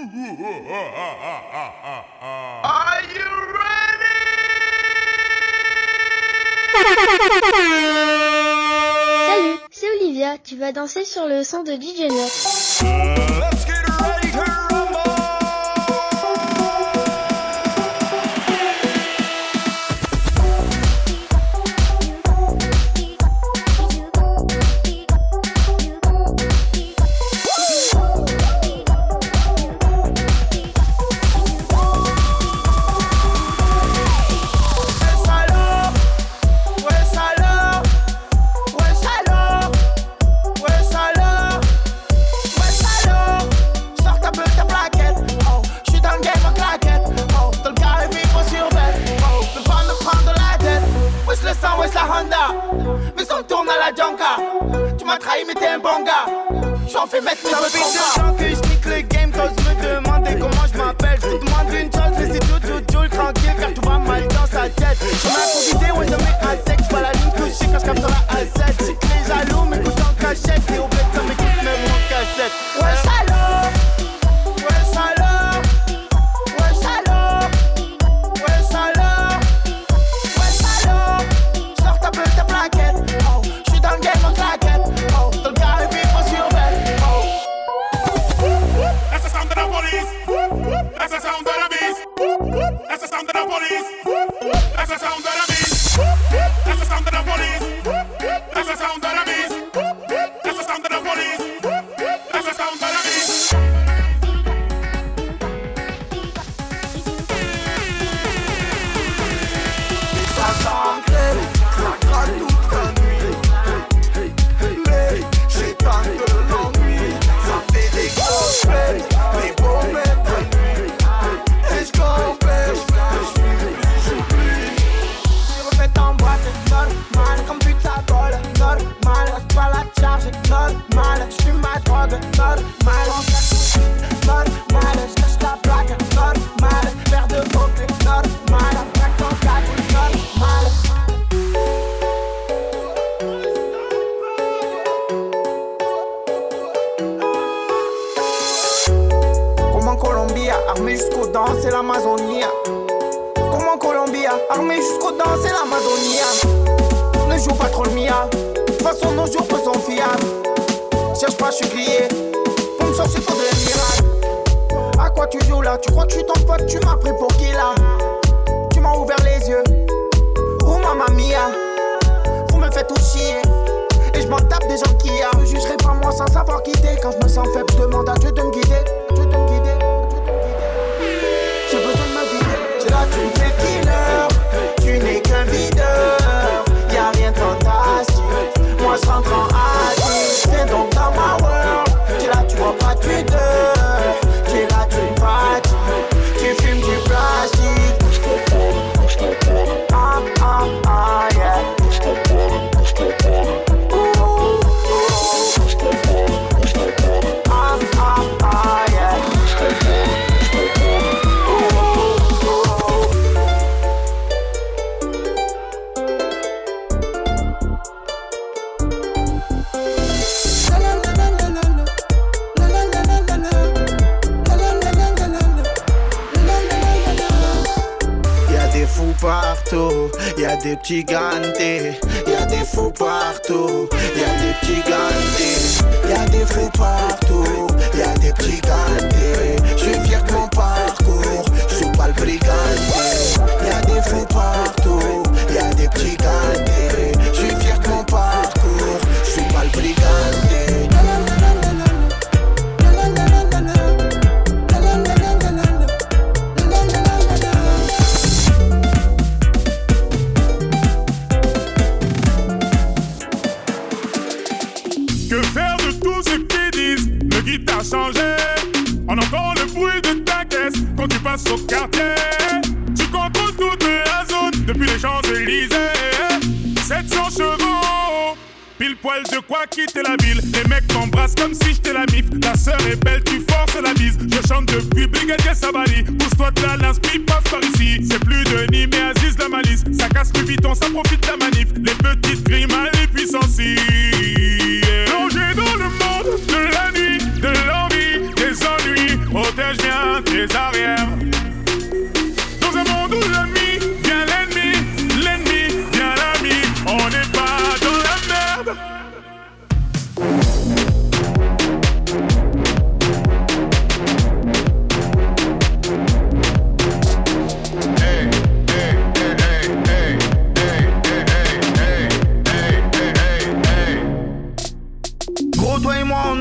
Are you ready? Salut, c'est Olivia. Tu vas danser sur le son de DJ Pile poil de quoi quitter la ville. Les mecs t'embrassent comme si j'étais la mif. Ta sœur est belle, tu forces la bise. Je chante depuis Brigadier Sabali. Pousse-toi de là, l'inspire passe par ici. C'est plus de Nîmes mais Aziz la malice. Ça casse le biton, ça profite de la manif. Les petites grimales et puissances. Plongé dans le monde de la nuit, de l'envie, des ennuis. Protège bien tes arrières.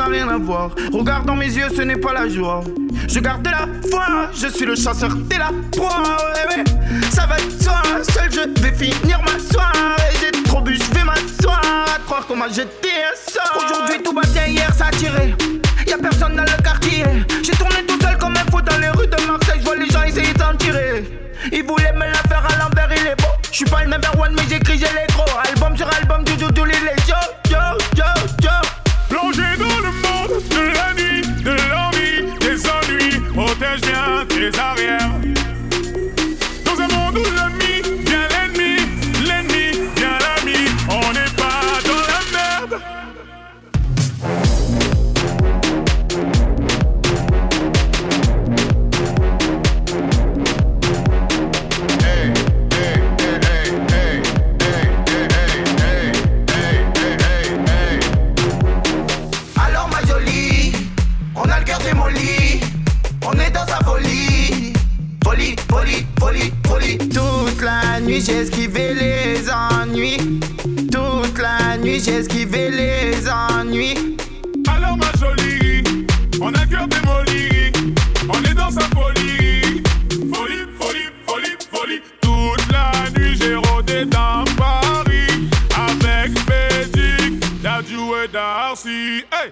rien à voir. Regarde dans mes yeux, ce n'est pas la joie. Je garde de la foi, je suis le chasseur, t'es la proie. Eh ben, ça va être soi, seul je vais finir ma soirée. J'ai trop bu, je vais m'asseoir. Croire qu'on m'a jeté un sort. Aujourd'hui tout va bien, hier ça a tiré. Y'a personne dans le quartier. J'ai tourné tout seul comme un fou dans les rues de Marseille. Je vois les gens essayer d'en tirer. Ils voulaient me la faire à l'envers, il est beau. Je suis pas le number one, mais j'écris, j'ai les gros. Album sur album, du tout, les It's all. nuit, j'ai esquivé les ennuis. Toute la nuit, j'ai esquivé les ennuis. Alors, ma jolie, on a cœur démoli. On est dans sa folie. Folie, folie, folie, folie. Toute la nuit, j'ai rôdé dans Paris. Avec Bédic, Dadju et Darcy. Hey!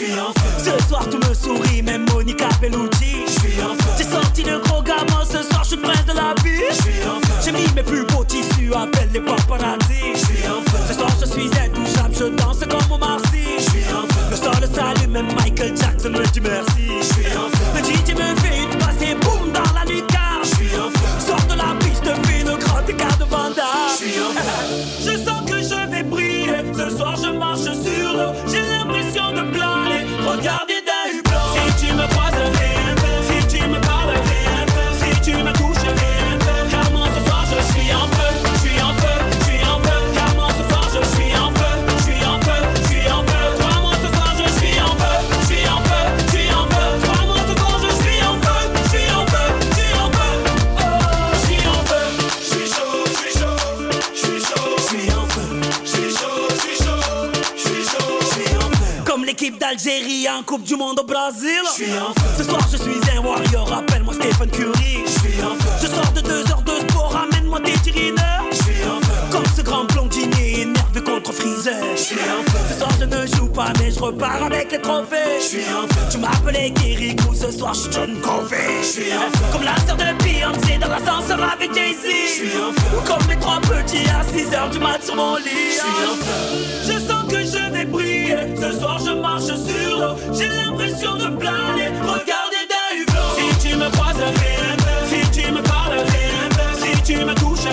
Passion appelé Kirikou, ce soir je John Covey. J'suis un feu. Comme la sœur de Beyoncé dans l'ascenseur avec Jay-Z. J'suis un feu. Comme mes trois petits à 6h du mat sur mon lit. J'suis un feu. Je sens que je vais briller, ce soir je marche sur l'eau. J'ai l'impression de planer, regardez d'un hublot. Si tu me croises, si tu me parles, si tu me touches,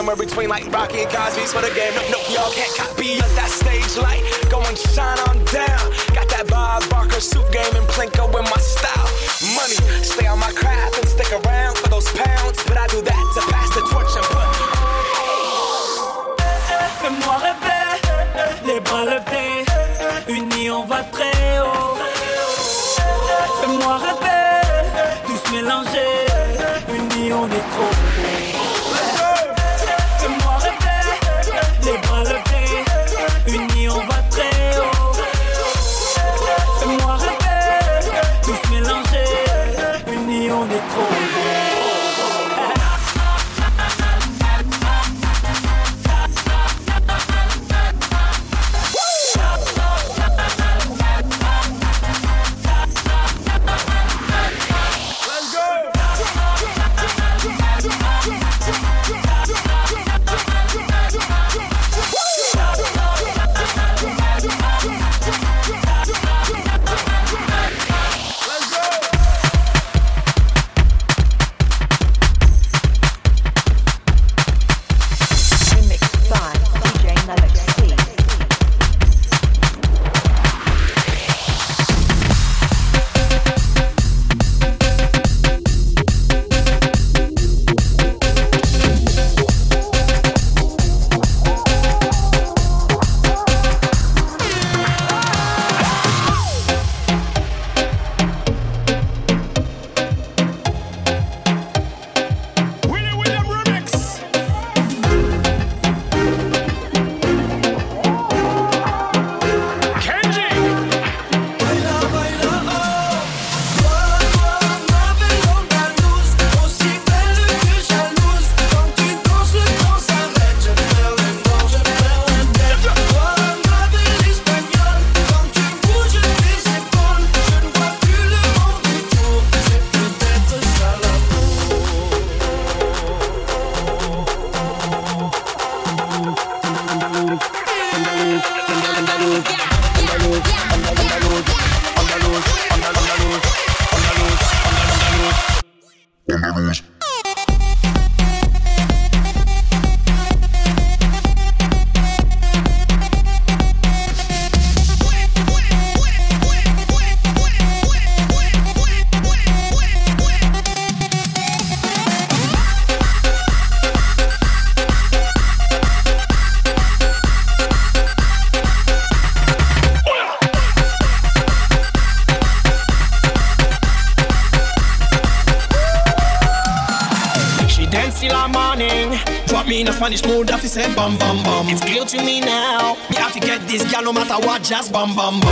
Somewhere between like Rocky and Cosby's for the game. No, no, y'all can't copy us. That stage light, go and shine on down. Got that Bob Barker soup game and Plinko in my style. Money, stay on my craft and stick around for those pounds. But I do that to pass the torch and put. Fais-moi rêver, les bras levés, unis on va très haut. Fais-moi rêver, tous mélangés, unis on est trop. just bam bam bum.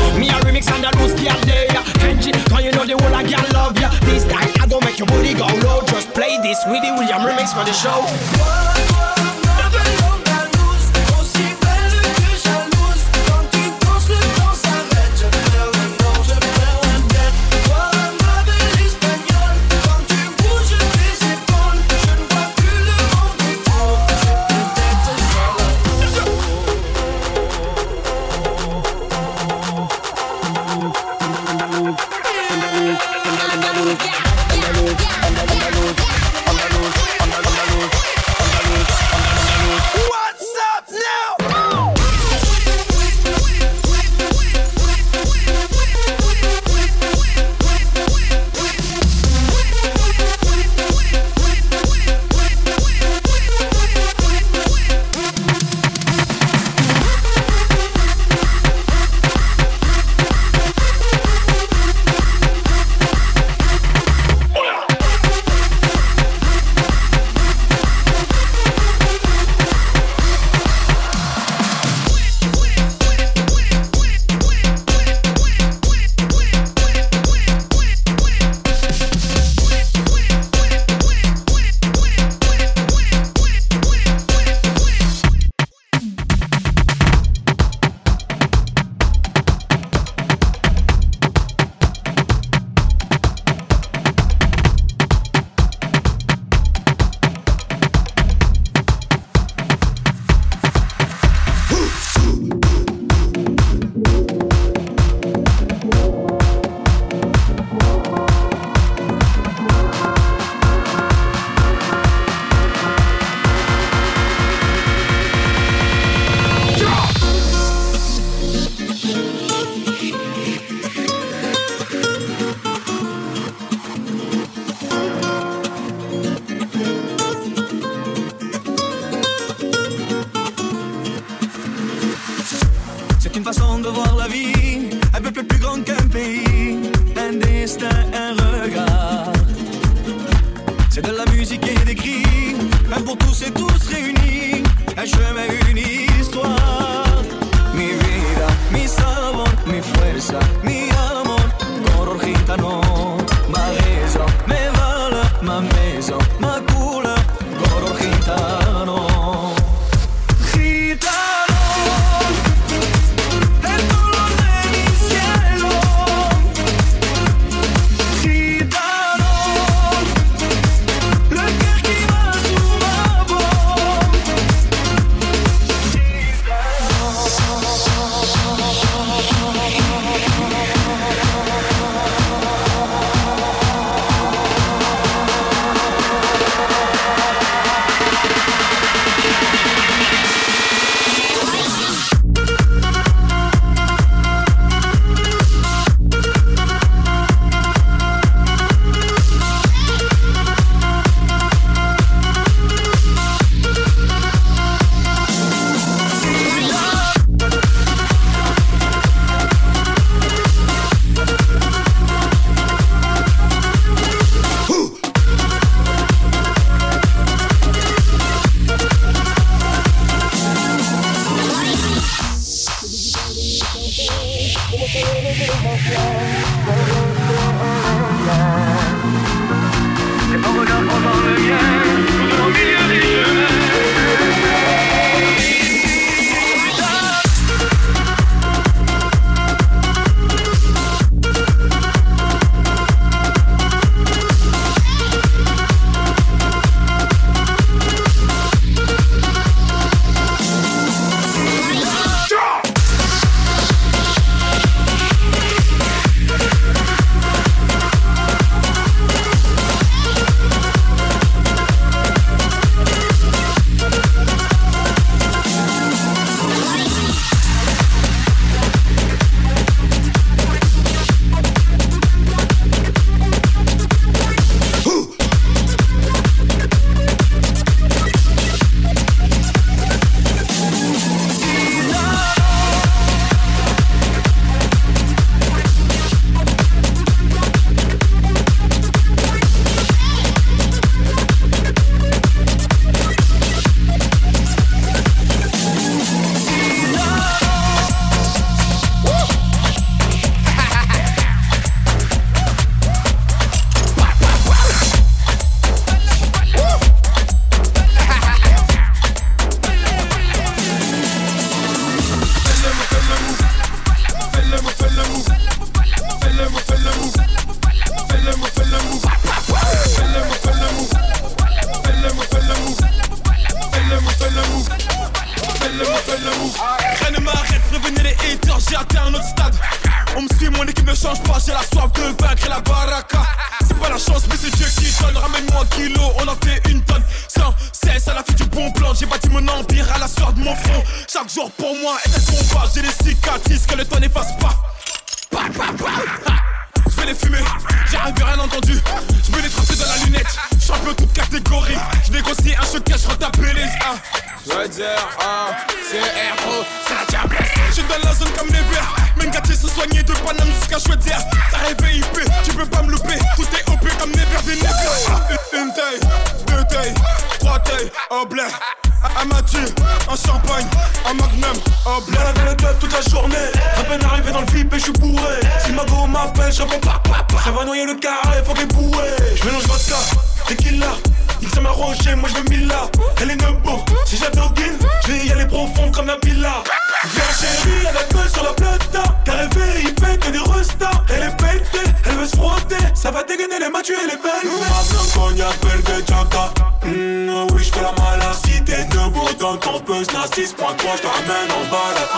Elle est nebo, si j'adoguine, je vais y aller profond comme Nabila. Viens chérie, avec eux sur la plata. Car elle fait, il pète des restas. Elle est pétée, elle veut se frotter. Ça va dégainer les matures et les belles. Ma cognac, belle de Jaka. Mmh, oui, je fais la malade. Si t'es debout dans ton puce, n'a 6.3, je te ramène en balade.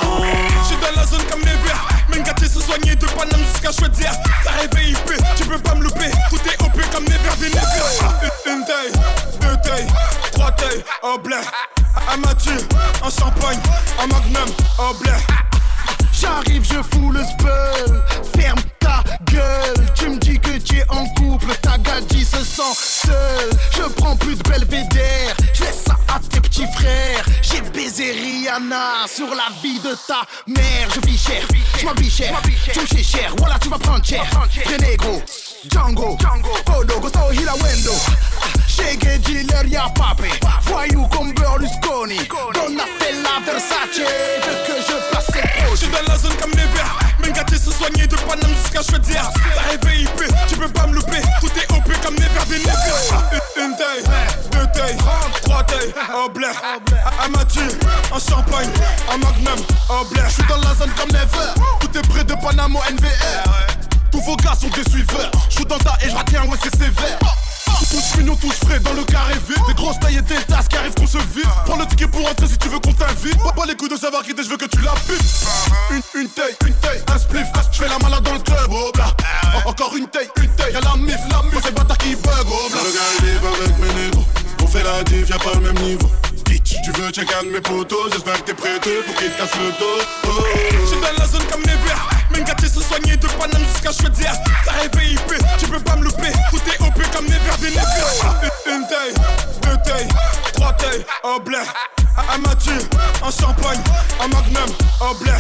Je suis dans la zone comme les verts, même gâtés se soigner de Paname jusqu'à Chouettière. T'as rêvé IP, tu peux pas me louper. Tout est OP comme les verts des. Une, une taille, deux tailles, trois tailles, au blé. Un Mathieu, un champagne, un magnum, au blé. J'arrive, je fous le spell. Ferme ta gueule. Tu me dis que tu es en couple. Ta gadji se sent seule. Je prends plus de belvédère. Je laisse ça à tes petits frères. J'ai baisé Rihanna sur la vie de ta mère. Je vis cher, je m'habille cher. Tu me cher, voilà, tu vas prendre cher. Très négro. Django, Odo, Gustavo Hila Wendo. Shake Giller Pape. Voyou comme Berlusconi. Donatella Versace. Qu'est-ce que je place Je suis dans la zone comme les verts. Mengati se soigner de Paname jusqu'à Chaudière. La RVIP, tu peux pas me louper. Tout est OP comme les verts des ah, Une taille, deux tailles, trois tailles. Oh, en blair, à Mathieu, en champagne, en magnum. Oh, en blair, je suis dans la zone comme les verts. Tout est près de Panama NVR tous vos gars sont des suiveurs. Joue dans ta et je retiens, ouais, c'est sévère. Tous mignons, tous frais dans le carré vide. Des grosses tailles et des tasses qui arrivent qu'on se vide. Prends le ticket pour entrer si tu veux qu'on t'invite. Pas les coups de savoir qui t'es, je veux que tu la Une, une taille, une taille, un spliff. Je fais la malade dans le club, oh bla. Encore une taille, une taille, y'a la mif, la mif. C'est bâtard qui bug, oh bla. Le gars, il avec mes négros. On fait la diff, y'a pas le même niveau. Tu veux check un mes potos, j'espère que t'es prêté pour qu'ils te cassent le dos. Oh, J'suis la zone comme les verres. 24 se soigner de Paname jusqu'à Chaudière. Ah, t'as rêvé IP, tu peux pas me louper. Tout est OP comme Never des ah, Une, une taille, deux tailles, trois tailles, un blé. Un Mathieu, un champagne, un magnum, un blé.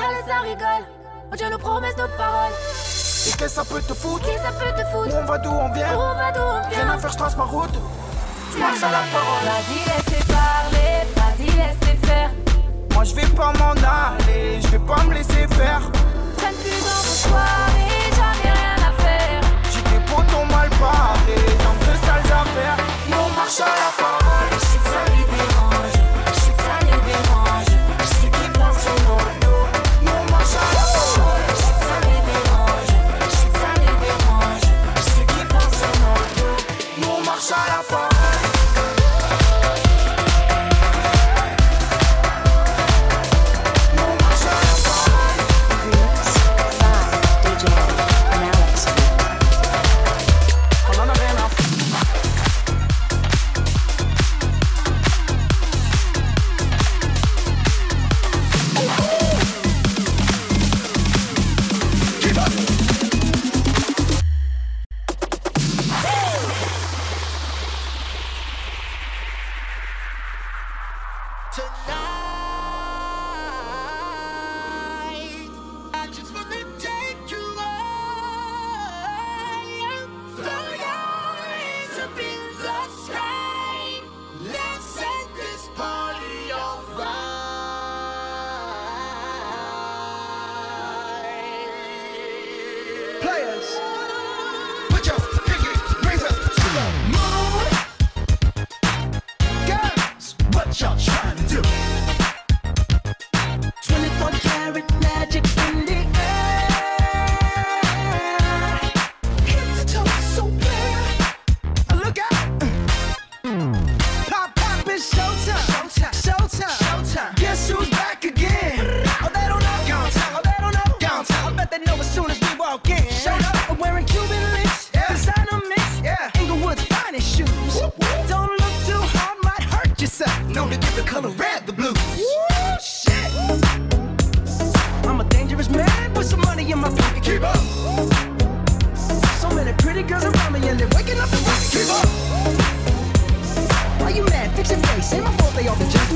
parle, ça rigole. On tient nos promesses, nos paroles. Et qu'est-ce ça peut te foutre Qu'est ça peut te foutre On va d'où on vient On va d'où on vient Rien à faire, je trace ma route. Tu marches à la parole. Vas-y, laissez parler. Vas-y, laissez faire. Moi, je vais pas m'en aller. Je vais pas me laisser faire. Traîne plus dans vos soirées. J'en ai rien à faire. J'ai des potons mal parlés Dans deux sales affaires Et on marche à la parole.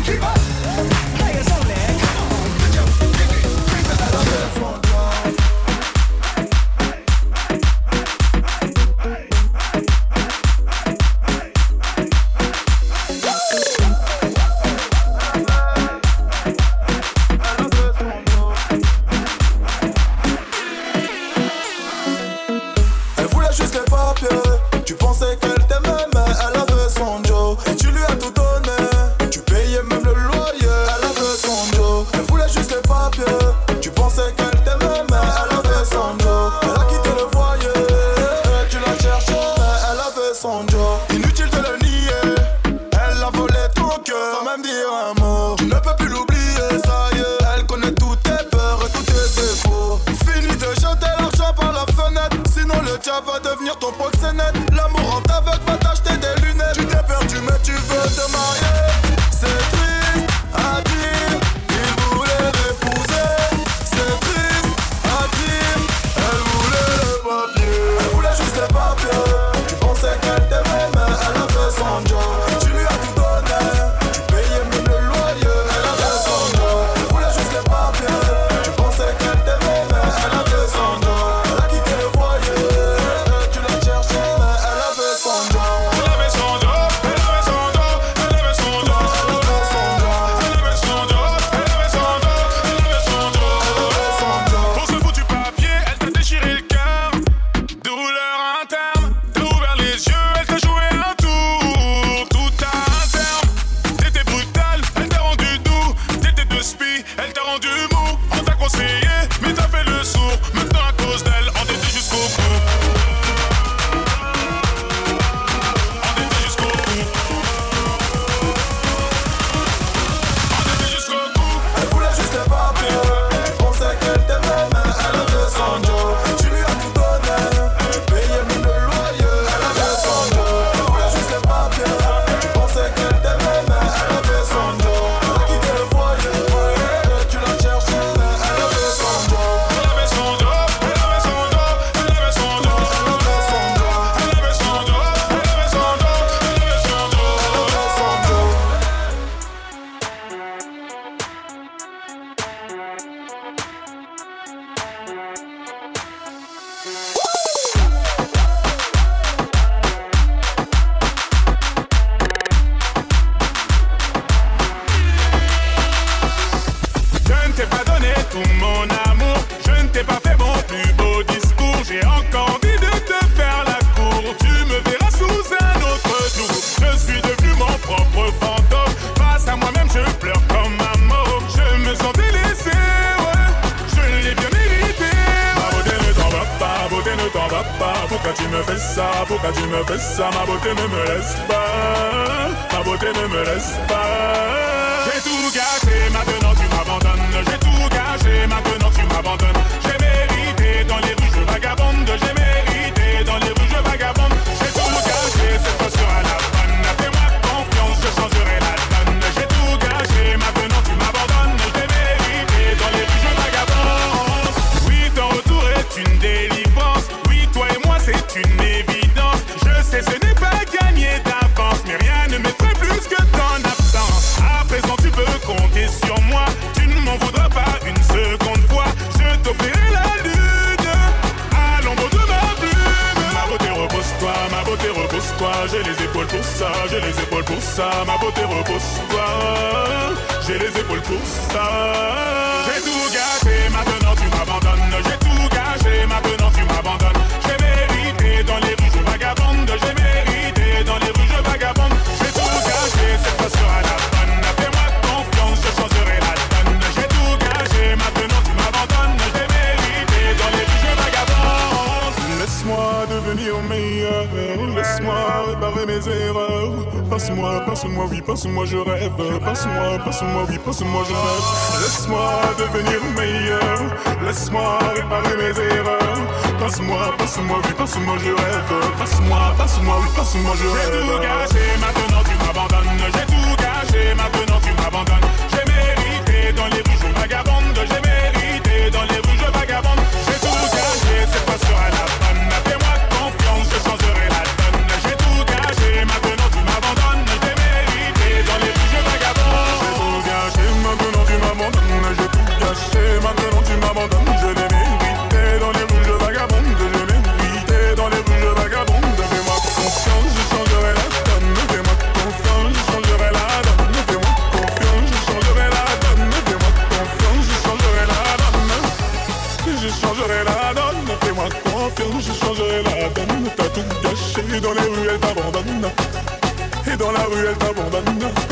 keep on. Passe-moi, passe-moi, oui, passe-moi, je rêve. Laisse-moi devenir meilleur. Laisse-moi réparer mes erreurs. Passe-moi, passe-moi, oui, passe-moi, je rêve. Passe-moi, passe-moi, oui, passe-moi, je rêve. J'ai tout gâché, maintenant tu m'abandonnes. J'ai tout gâché, maintenant tu m'abandonnes. J'ai mérité dans les rues, je vagabonde. J'ai mérité dans les rues, je vagabonde. J'ai tout gâché, c'est pas sur el tablón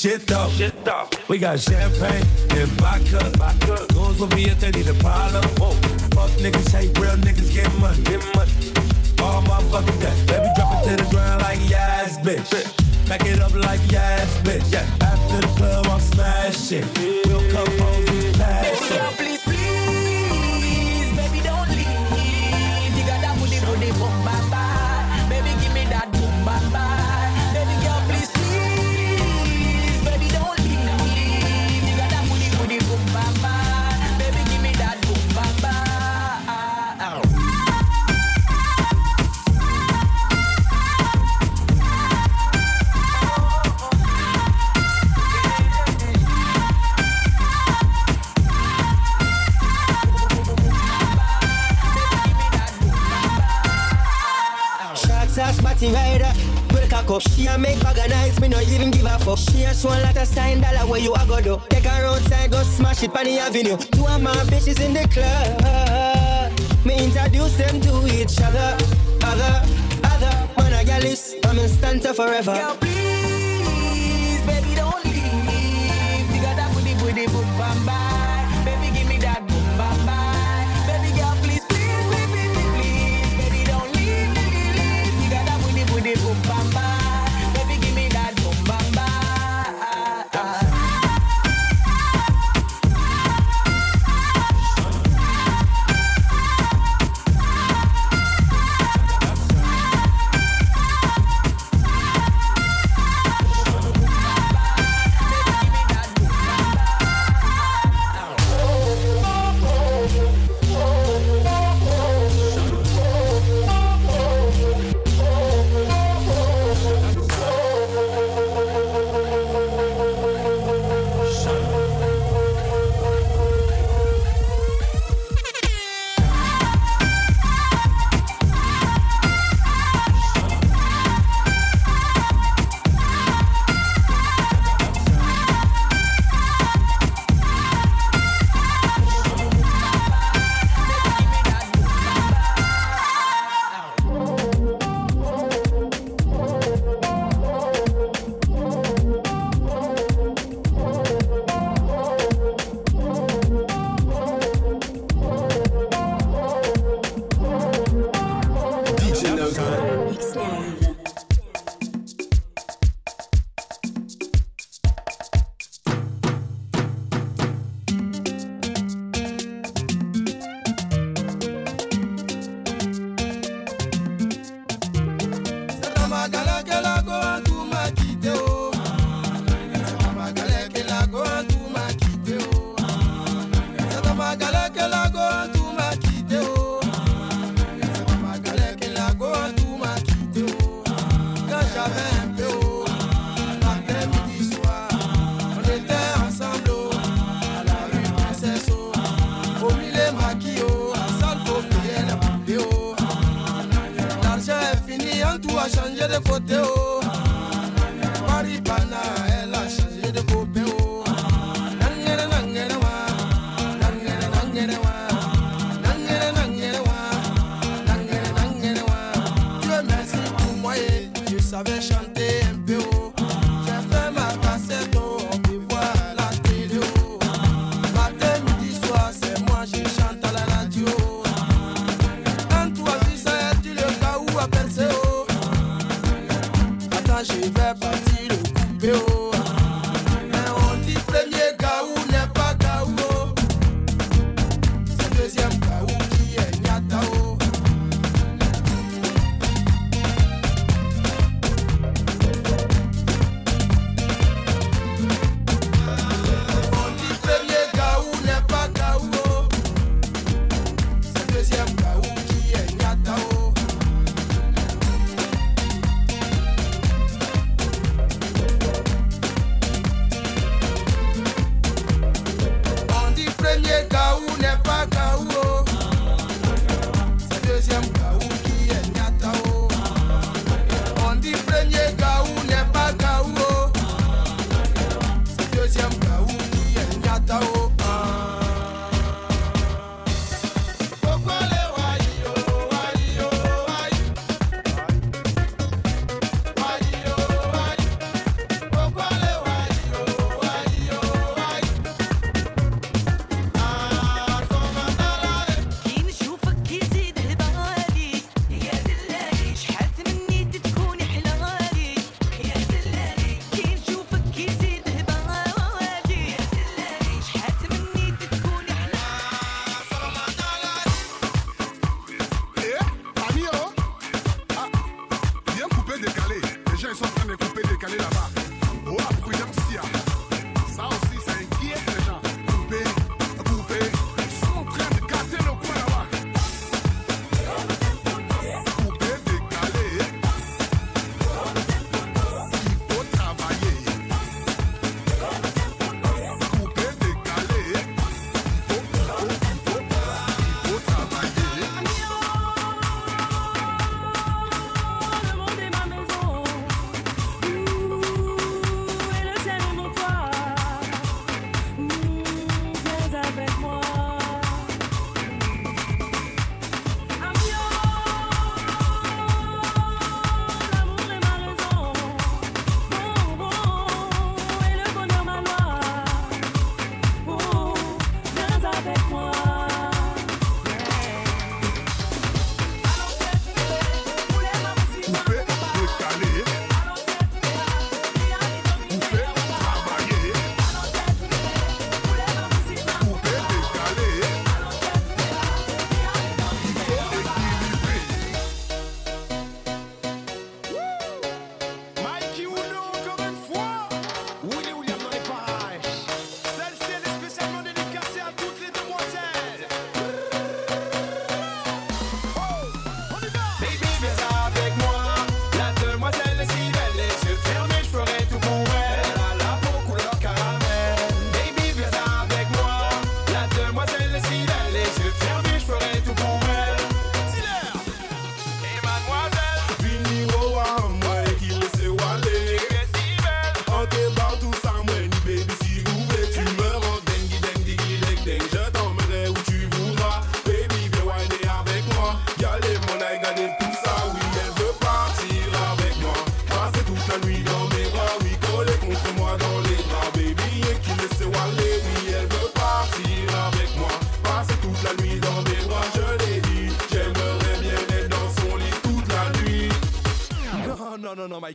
shit though. Shit though. We got champagne and vodka. vodka. Goons will be if they need a problem. Whoa. Fuck niggas, hate real niggas, get money. Get money. that way you a go do. Take a roadside, go smash it on the avenue. Two of my bitches in the club. Me introduce them to each other. Other, other. Man, I got this. I'm in stanza forever. Yo, fazer conteúdo.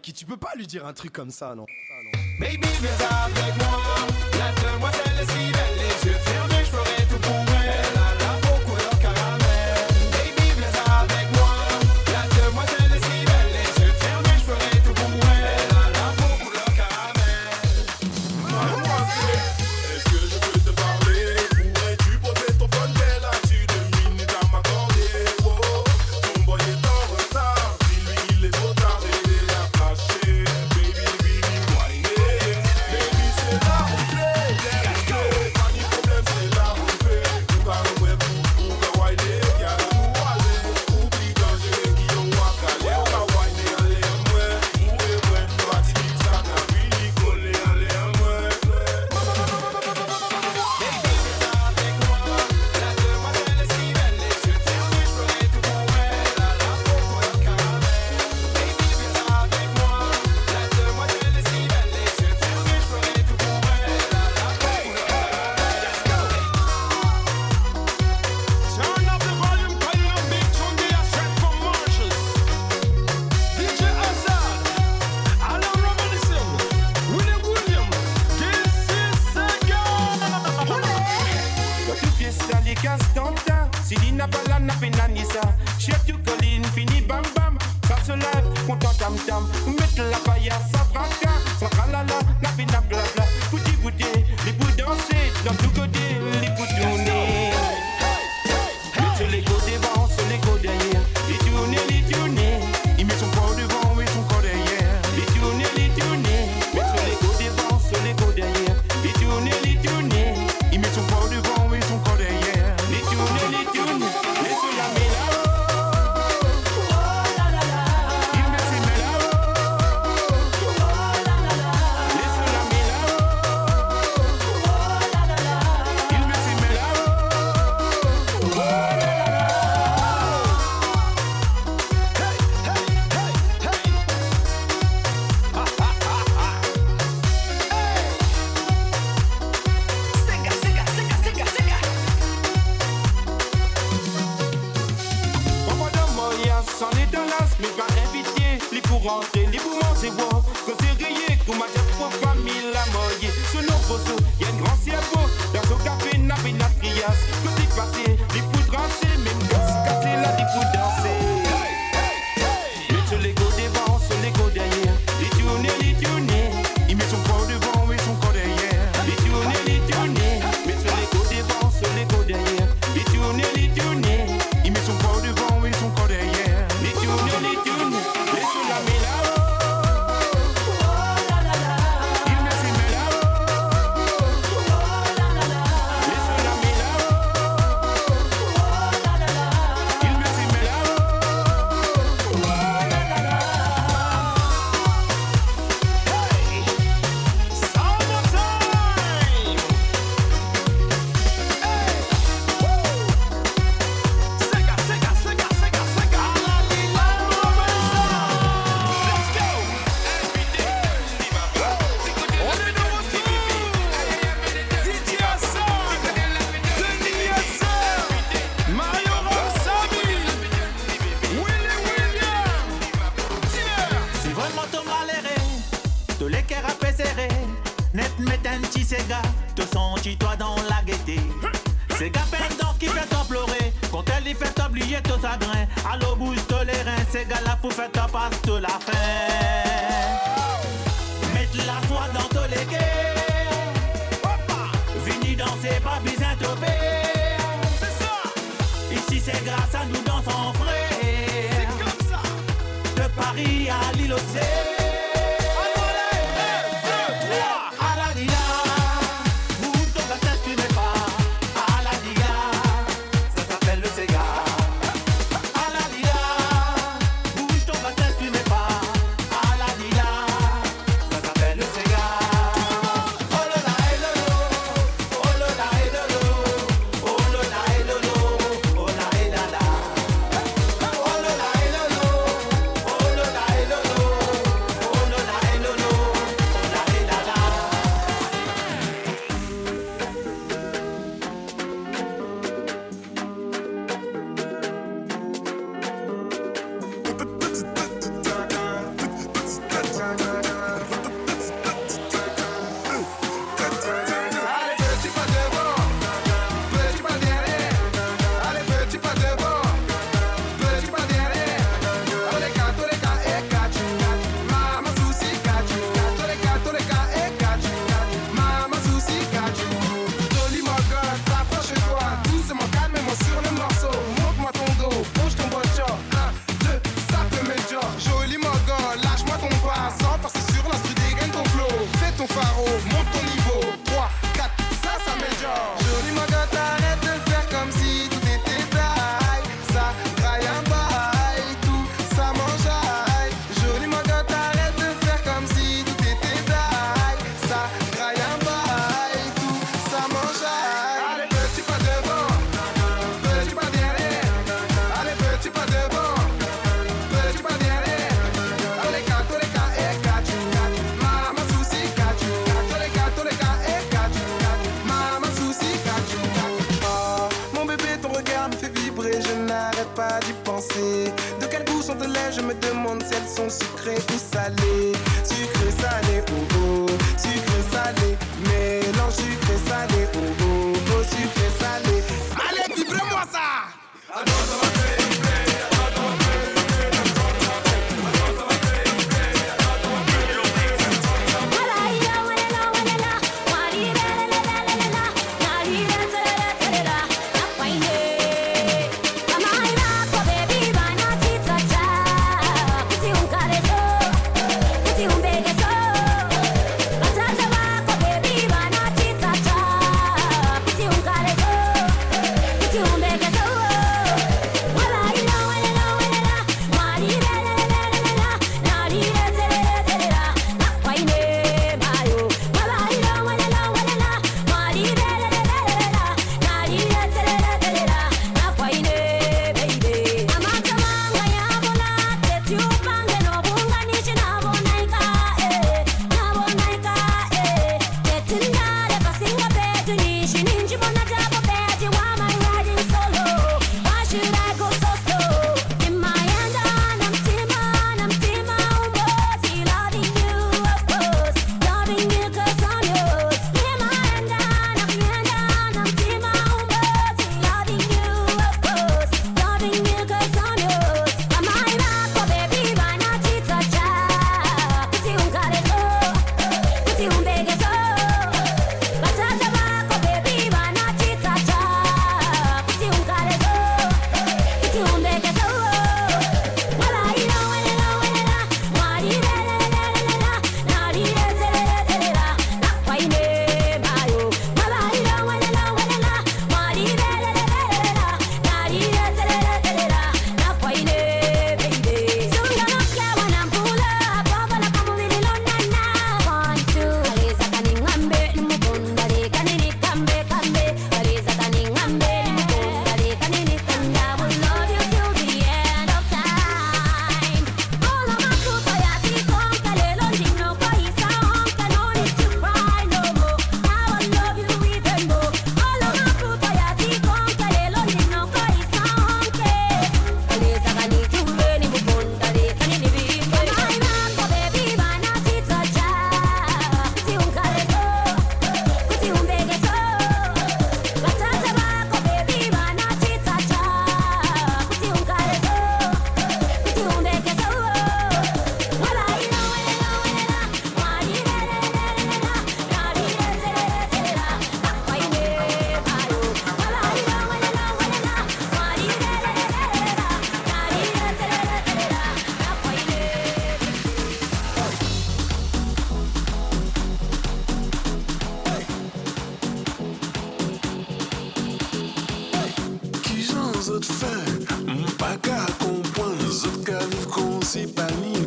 mec, tu peux pas lui dire un truc comme ça, non. Baby, viens avec moi. La demoiselle est si belle, les yeux fermés.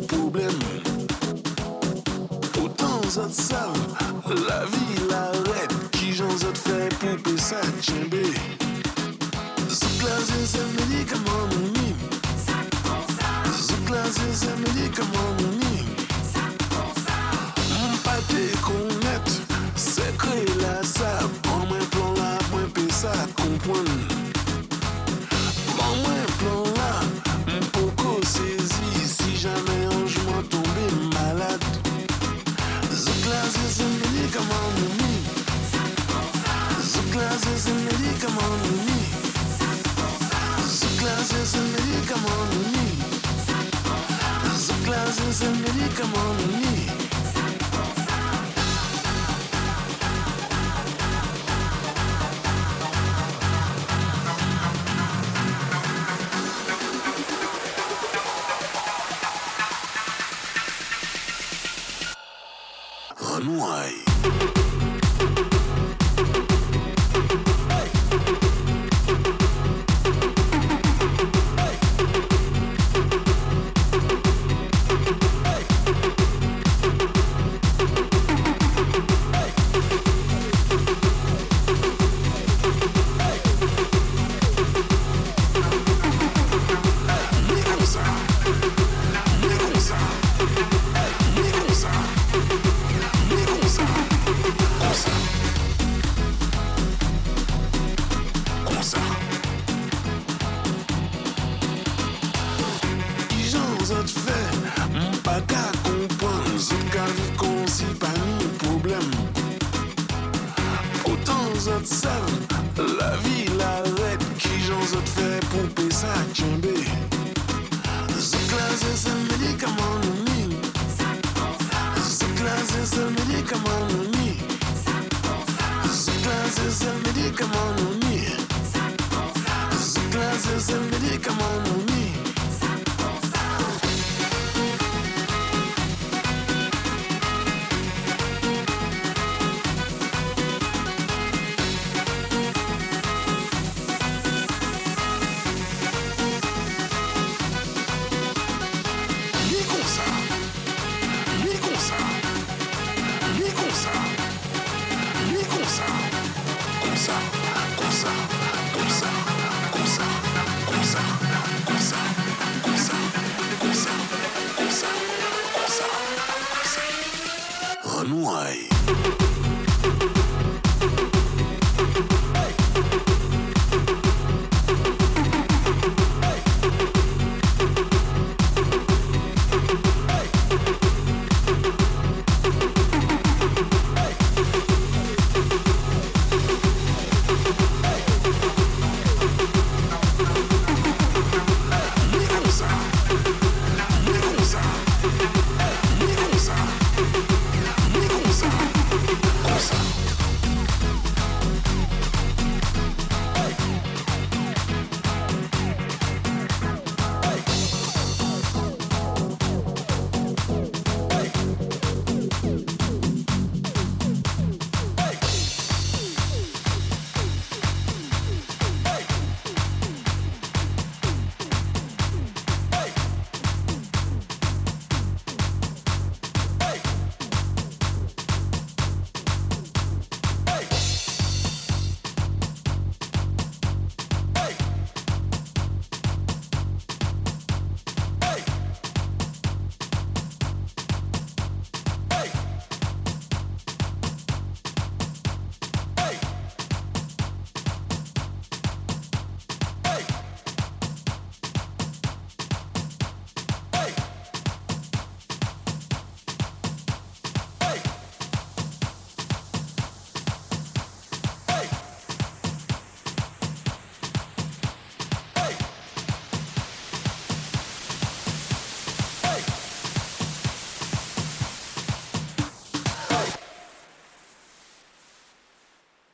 problème. Autant zot savent, la vie l'arrête. Qui j'en zot fait pour que ça tchembe. Zoukla zé médicament, mimi. Zoukla zé médicament, come on